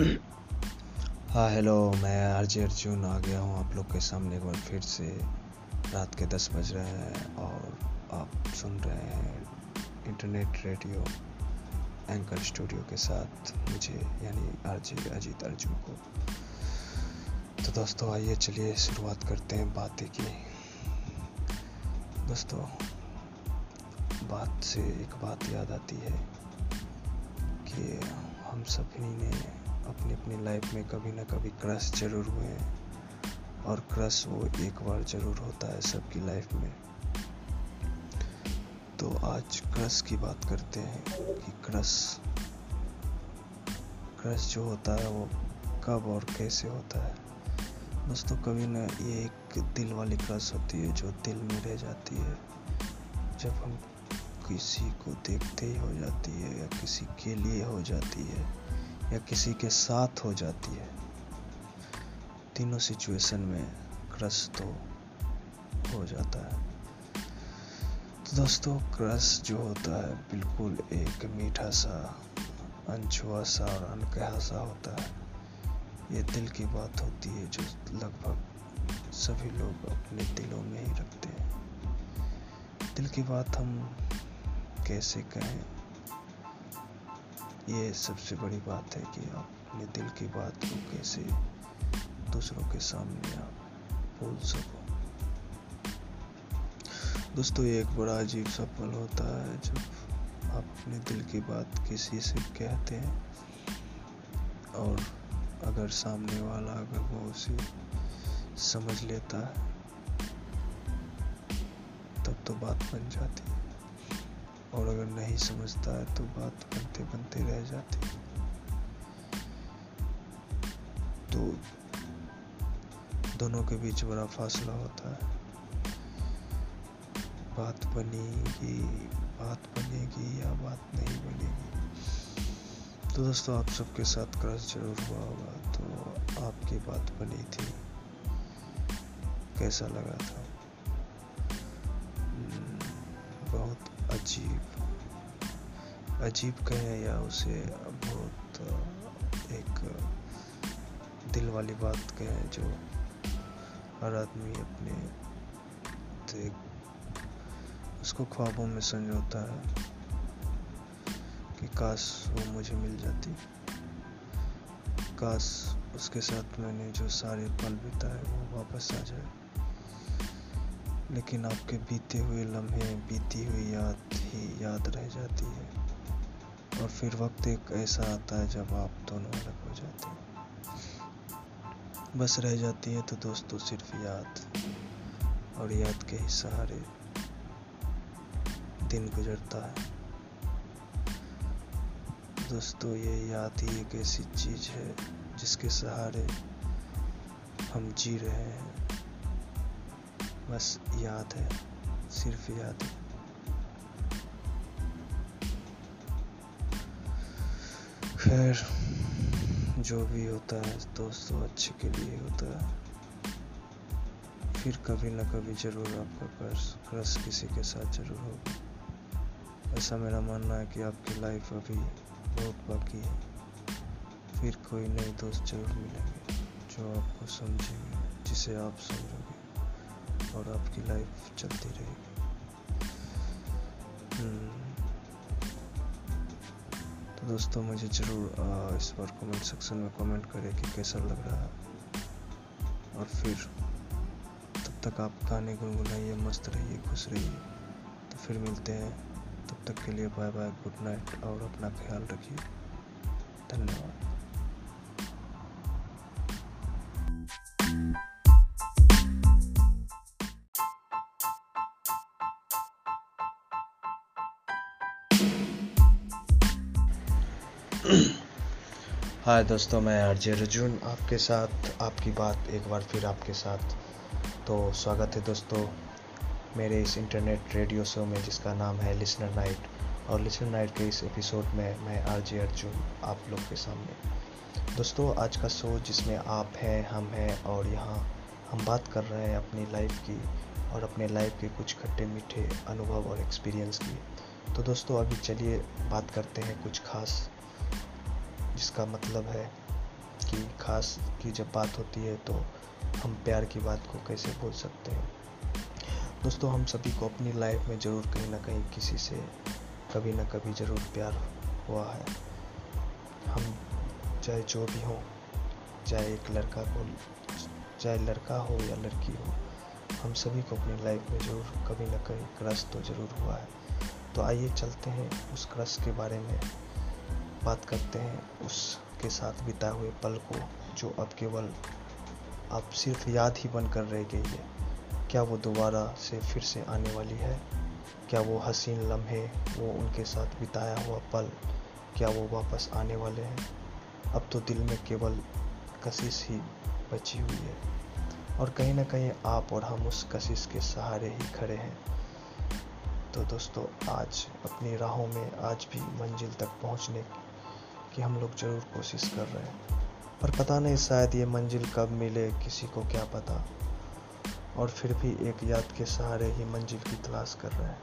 हाँ हेलो मैं आरजे अर्जुन आ गया हूँ आप लोग के सामने एक बार फिर से। रात के दस बज रहे हैं और आप सुन रहे हैं इंटरनेट रेडियो एंकर स्टूडियो के साथ मुझे, यानी आरजे अजीत अर्जुन को। तो दोस्तों, आइए चलिए शुरुआत करते हैं बातें की। दोस्तों, बात से एक बात याद आती है कि हम सभी ने अपनी अपनी लाइफ में कभी ना कभी क्रश ज़रूर हुए हैं। और क्रश वो एक बार ज़रूर होता है सबकी लाइफ में। तो आज क्रश की बात करते हैं कि क्रश क्रश जो होता है वो कब और कैसे होता है। दोस्तों, कभी ना ये एक दिल वाली क्रश होती है जो दिल में रह जाती है। जब हम किसी को देखते ही हो जाती है या किसी के लिए हो जाती है या किसी के साथ हो जाती है, तीनों सिचुएशन में क्रश तो हो जाता है। तो दोस्तों क्रश जो होता है, बिल्कुल एक मीठा सा, अनछुआ सा और अनकहा सा होता है। ये दिल की बात होती है जो लगभग सभी लोग अपने दिलों में ही रखते हैं। दिल की बात हम कैसे कहें? ये सबसे बड़ी बात है कि आप अपने दिल की बात को कैसे दूसरों के सामने आप बोल सको। दोस्तों, ये एक बड़ा अजीब सा पल होता है जब आप अपने दिल की बात किसी से कहते हैं और अगर सामने वाला अगर वो उसे समझ लेता है, तब तो बात बन जाती है। और अगर नहीं समझता है तो बात बनते बनते रह जाती तो दोनों के बीच बड़ा फासला होता है। बात बनेगी बात बनेगी या बात नहीं बनेगी। तो दोस्तों, आप सबके साथ क्रश ज़रूर हुआ होगा। तो आपकी बात बनी थी। कैसा लगा था? अजीब। अजीब कहें या उसे बहुत एक दिल वाली बात कहें जो हर आदमी अपने उसको ख्वाबों में संजोता है कि काश वो मुझे मिल जाती। काश उसके साथ मैंने जो सारे पल बिताए वो वापस आ जाए। लेकिन आपके बीते हुए लम्हे बीती हुई याद ही याद रह जाती है। और फिर वक्त एक ऐसा आता है जब आप दोनों अलग हो जाते हैं। बस रह जाती है तो दोस्तों सिर्फ़ याद और याद के ही सहारे दिन गुजरता है। दोस्तों, ये याद ही एक ऐसी चीज़ है जिसके सहारे हम जी रहे हैं। बस याद है, सिर्फ़ याद है। खैर, जो भी होता है, दोस्तों, अच्छे के लिए होता है। फिर कभी ना कभी ज़रूर आपका क्रश क्रश किसी के साथ ज़रूर होगा। ऐसा मेरा मानना है कि आपकी लाइफ अभी बहुत बाकी है। फिर कोई नए दोस्त ज़रूर मिलेंगे, जो आपको समझेंगे, जिसे आप समझोगे। और आपकी लाइफ चलती रहेगी हम्म। तो दोस्तों, मुझे ज़रूर इस बार कमेंट सेक्शन में कमेंट करें कि कैसा लग रहा है। और फिर, तब तक आप गाने गुनगुनाइए, मस्त रहिए, खुश रहिए। तो फिर मिलते हैं। तब तक के लिए बाय बाय गुड नाइट और अपना ख्याल रखिए। धन्यवाद। हाय दोस्तों, मैं आरजे रजून आपके साथ, आपकी बात एक बार फिर आपके साथ। तो स्वागत है दोस्तों मेरे इस इंटरनेट रेडियो शो में, जिसका नाम है लिसनर नाइट और लिसनर नाइट के इस एपिसोड में मैं आरजे अर्जुन आप लोग के सामने। दोस्तों, आज का शो जिसमें आप हैं, हम हैं, और यहाँ हम बात कर रहे हैं अपनी लाइफ की, और अपने लाइफ के कुछ खट्टे मीठे अनुभव और एक्सपीरियंस की। तो दोस्तों, अभी चलिए बात करते हैं कुछ खास जिसका मतलब है कि खास की जब बात होती है तो हम प्यार की बात को कैसे भूल सकते हैं? दोस्तों, हम सभी को अपनी लाइफ में ज़रूर कहीं ना कहीं किसी से कभी ना कभी ज़रूर प्यार हुआ है। हम चाहे जो भी हो, चाहे एक लड़का को, चाहे लड़का हो या लड़की हो, हम सभी को अपनी लाइफ में ज़रूर कभी ना कभी क्रश तो ज़रूर हुआ है। तो आइए चलते हैं उस क्रश के बारे में। बात करते हैं उसके साथ बिताए हुए पल को, जो अब केवल अब सिर्फ़ याद ही बनकर रह गई है। क्या वो दोबारा से फिर से आने वाली है? क्या वो हसीन लम्हे वो उनके साथ बिताया हुआ पल, क्या वो वापस आने वाले हैं? अब तो दिल में केवल कशिश ही बची हुई है। और कहीं ना कहीं आप और हम उस कशिश के सहारे ही खड़े हैं। तो दोस्तों, आज अपनी राहों में आज भी मंजिल तक पहुँचने की हम लोग ज़रूर कोशिश कर रहे हैं। पर पता नहीं शायद ये मंजिल कब मिले, किसी को क्या पता। और फिर भी एक याद के सहारे ही मंजिल की तलाश कर रहे हैं।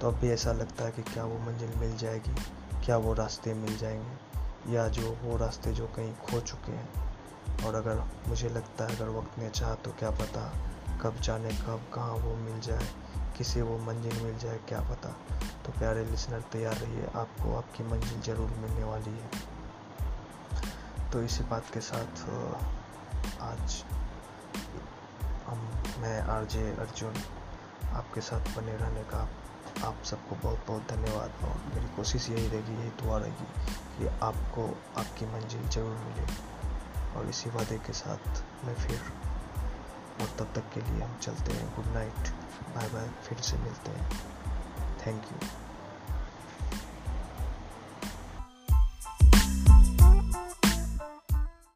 तो अब भी ऐसा लगता है कि क्या वो मंजिल मिल जाएगी, क्या वो रास्ते मिल जाएँगे, या जो वो रास्ते जो कहीं खो चुके हैं। और अगर मुझे लगता है अगर वक्त ने चाहा तो क्या पता कब जाने कब कहाँ वो मिल जाए। किसी वो मंजिल मिल जाए, क्या पता? तो प्यारे लिसनर तैयार रहिए। आपको आपकी मंजिल ज़रूर मिलने वाली है। तो इसी बात के साथ आज हम, मैं, आरजे, अर्जुन, आपके साथ बने रहने का आप सबको बहुत बहुत धन्यवाद। और मेरी कोशिश यही रहेगी, यही दुआ रहेगी कि आपको आपकी मंजिल ज़रूर मिले। और इसी वादे के साथ मैं फिर और तब तक के लिए हम चलते हैं। गुड नाइट बाय बाय फिर से मिलते हैं। Thank you